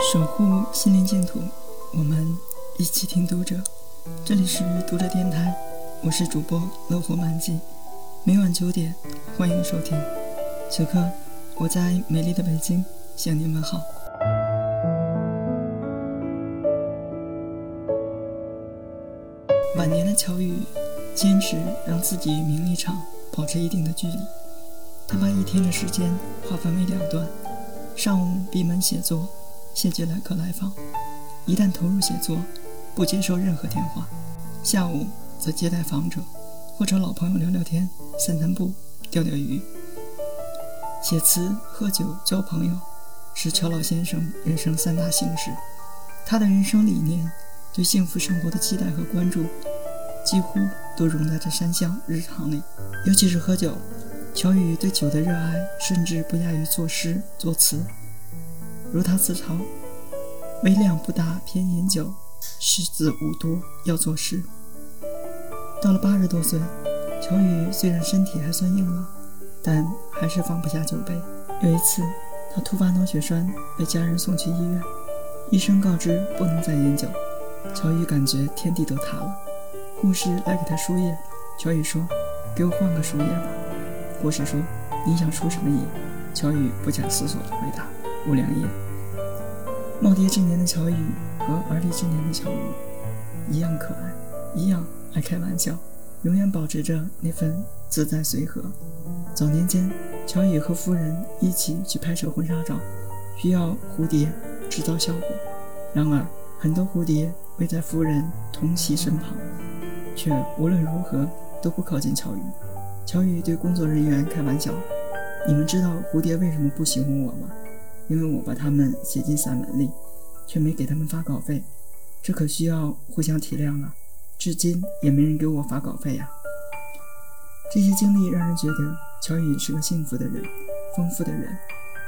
守护心灵净土，我们一起听读者。这里是读者电台，我是主播乐活满记，每晚九点欢迎收听。此刻我在美丽的北京向您问好。晚年的乔宇坚持让自己与名利场保持一定的距离，他把一天的时间划分为两段：上午闭门写作。谢绝来客来访，一旦投入写作，不接受任何电话。下午则接待访者，或者老朋友聊聊天、散散步、钓钓鱼。写词、喝酒、交朋友，是乔老先生人生三大幸事。他的人生理念、对幸福生活的期待和关注，几乎都融在这三项日常里。尤其是喝酒，乔宇对酒的热爱，甚至不亚于作诗作词。如他自嘲：“微量不大，偏饮酒；识字无多，要作诗。”到了八十多岁，乔宇虽然身体还算硬朗，但还是放不下酒杯。有一次，他突发脑血栓，被家人送去医院，医生告知不能再饮酒。乔宇感觉天地都塌了。护士来给他输液，乔宇说：“给我换个输液吧。”护士说：“你想输什么液？”乔宇不假思索地回答。五粮液，耄耋之年的乔宇和而立之年的乔宇一样可爱，一样爱开玩笑，永远保持着那份自在随和。早年间，乔宇和夫人一起去拍摄婚纱照，需要蝴蝶制造效果。然而，很多蝴蝶围在夫人同席身旁，却无论如何都不靠近乔宇。乔宇对工作人员开玩笑：“你们知道蝴蝶为什么不喜欢我吗？”因为我把他们写进散文里，却没给他们发稿费，这可需要互相体谅啊！至今也没人给我发稿费呀。这些经历让人觉得乔宇是个幸福的人，丰富的人。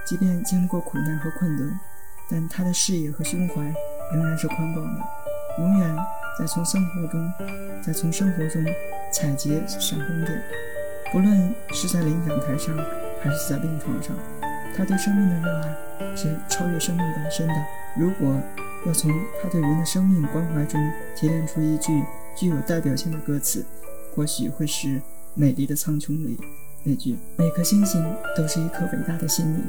即便经历过苦难和困顿，但他的视野和胸怀仍然是宽广的，永远在从生活中，在从生活中采撷闪光点。不论是在领奖台上，还是在病床上。他对生命的热爱是超越生命本身的。如果要从他对人的生命关怀中提炼出一句具有代表性的歌词，或许会是《美丽的苍穹》里那句：“每颗星星都是一颗伟大的心灵，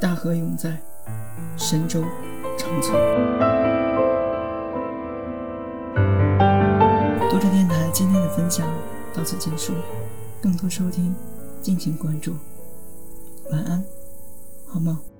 大河永在，神州长存。”读者电台今天的分享到此结束，更多收听敬请关注。晚安。好吗？